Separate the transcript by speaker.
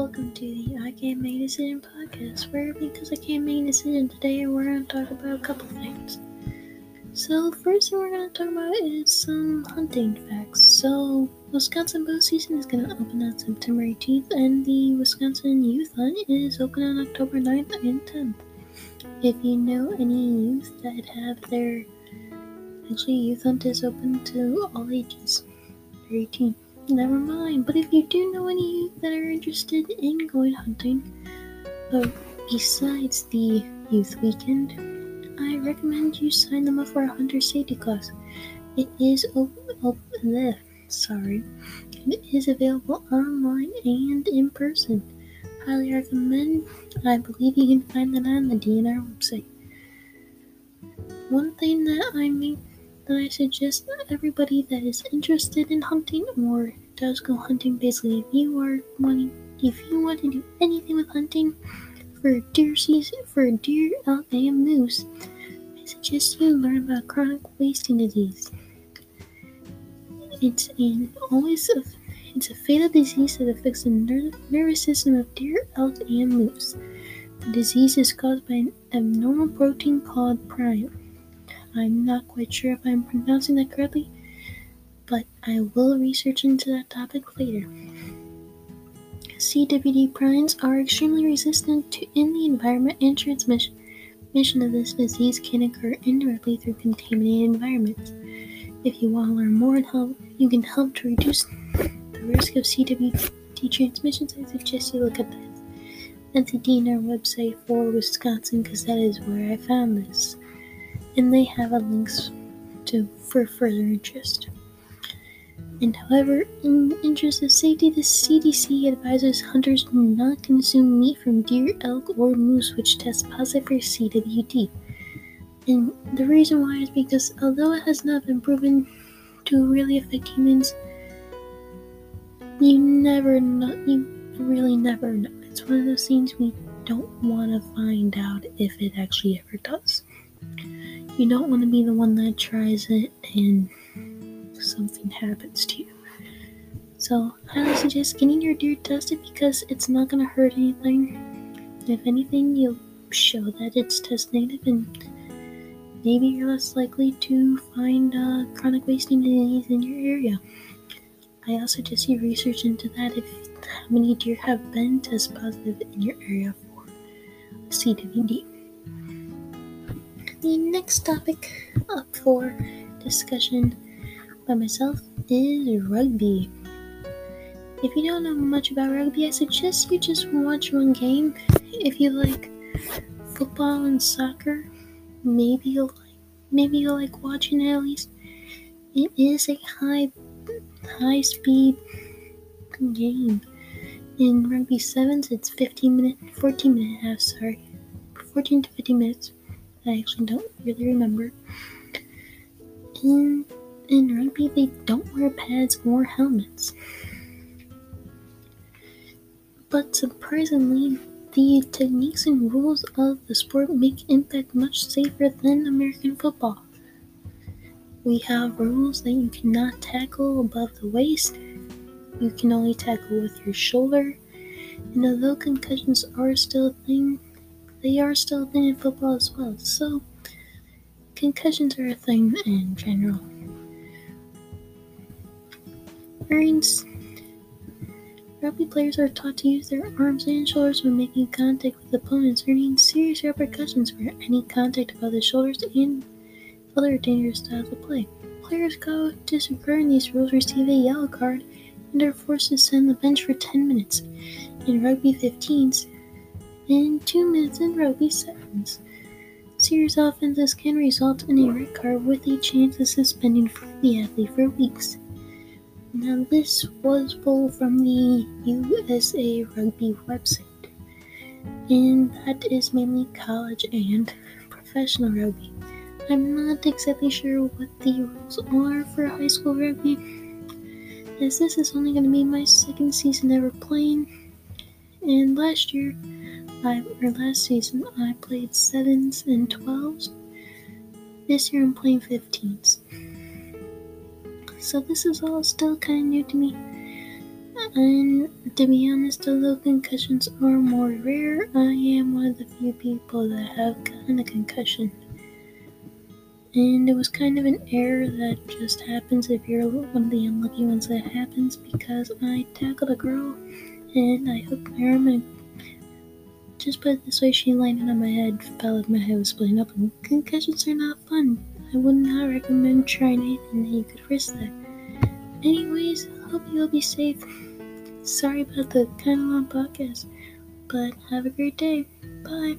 Speaker 1: welcome to the I Can't Make a Decision podcast, where because I can't make a decision today, we're going to talk about a couple things. So, first thing we're going to talk about is some hunting facts. So, Wisconsin bow season is going to open on September 18th, and the Wisconsin Youth Hunt is open on October 9th and 10th. If you know any youth that have their actually, Youth Hunt is open to all ages. They're 18. Never mind. But if you do know any youth that are interested in going hunting, besides the youth weekend, I recommend you sign them up for a hunter safety class. It is open. open sorry, it is available online and in person. Highly recommend. I believe you can find that on the DNR website. One thing that I make that I suggest that everybody that is interested in hunting or does go hunting, basically, if you are wanting, if you want to do anything with hunting for deer season, for deer, elk, and moose, I suggest you learn about chronic wasting disease. It's an always a, it's a fatal disease that affects the ner- nervous system of deer, elk, and moose. The disease is caused by an abnormal protein called prion. I'm not quite sure if I'm pronouncing that correctly, but I will research into that topic later. CWD prions are extremely resistant to in the environment and transmission of this disease can occur indirectly through contaminated environments. If you want to learn more and help, you can help to reduce the risk of CWD transmissions, I suggest you look at the DNR website for Wisconsin because that is where I found this and they have a links to for further interest. And however, in the interest of safety, the CDC advises hunters not consume meat from deer, elk, or moose which test positive for CWD. And the reason why is because although it has not been proven to really affect humans, you never know. You really never know. It's one of those things we don't want to find out if it actually ever does. You don't want to be the one that tries it and something happens to you. So, I would suggest getting your deer tested because it's not going to hurt anything. If anything, you'll show that it's test negative and maybe you're less likely to find uh, chronic wasting disease in your area. I also suggest you research into that if how many deer have been test positive in your area for CWD. The next topic up for discussion by myself is rugby. If you don't know much about rugby, I suggest you just watch one game. If you like football and soccer, maybe you'll like maybe you'll like watching it at least. It is a high high speed game. In rugby sevens, it's 15 minute, 14 minute half. Sorry, 14 to 15 minutes. I actually don't really remember. In in rugby, they don't wear pads or helmets. But surprisingly, the techniques and rules of the sport make impact much safer than American football. We have rules that you cannot tackle above the waist. You can only tackle with your shoulder. And although concussions are still a thing, they are still a thing in football as well. So, concussions are a thing in general. Earnings. Rugby players are taught to use their arms and shoulders when making contact with opponents, earning serious repercussions for any contact above the shoulders and other dangerous styles of play. Players go disregarding these rules receive a yellow card and are forced to sit on the bench for 10 minutes. In rugby 15s, in two minutes in rugby sevens. Serious offenses can result in a red card with a chance of suspending the athlete for weeks. Now, this was pulled from the USA Rugby website, and that is mainly college and professional rugby. I'm not exactly sure what the rules are for high school rugby, as this is only going to be my second season ever playing, and last year I, or last season, I played sevens and twelves. This year I'm playing 15s. So this is all still kind of new to me. And to be honest, although concussions are more rare, I am one of the few people that have gotten a concussion. And it was kind of an error that just happens if you're one of the unlucky ones that happens because I tackled a girl and I hooked my arm and just put it this way, she landed on my head, felt like my head was splitting up, and concussions are not fun. I would not recommend trying anything that you could risk that. Anyways, hope you all be safe. Sorry about the kind of long podcast, but have a great day. Bye.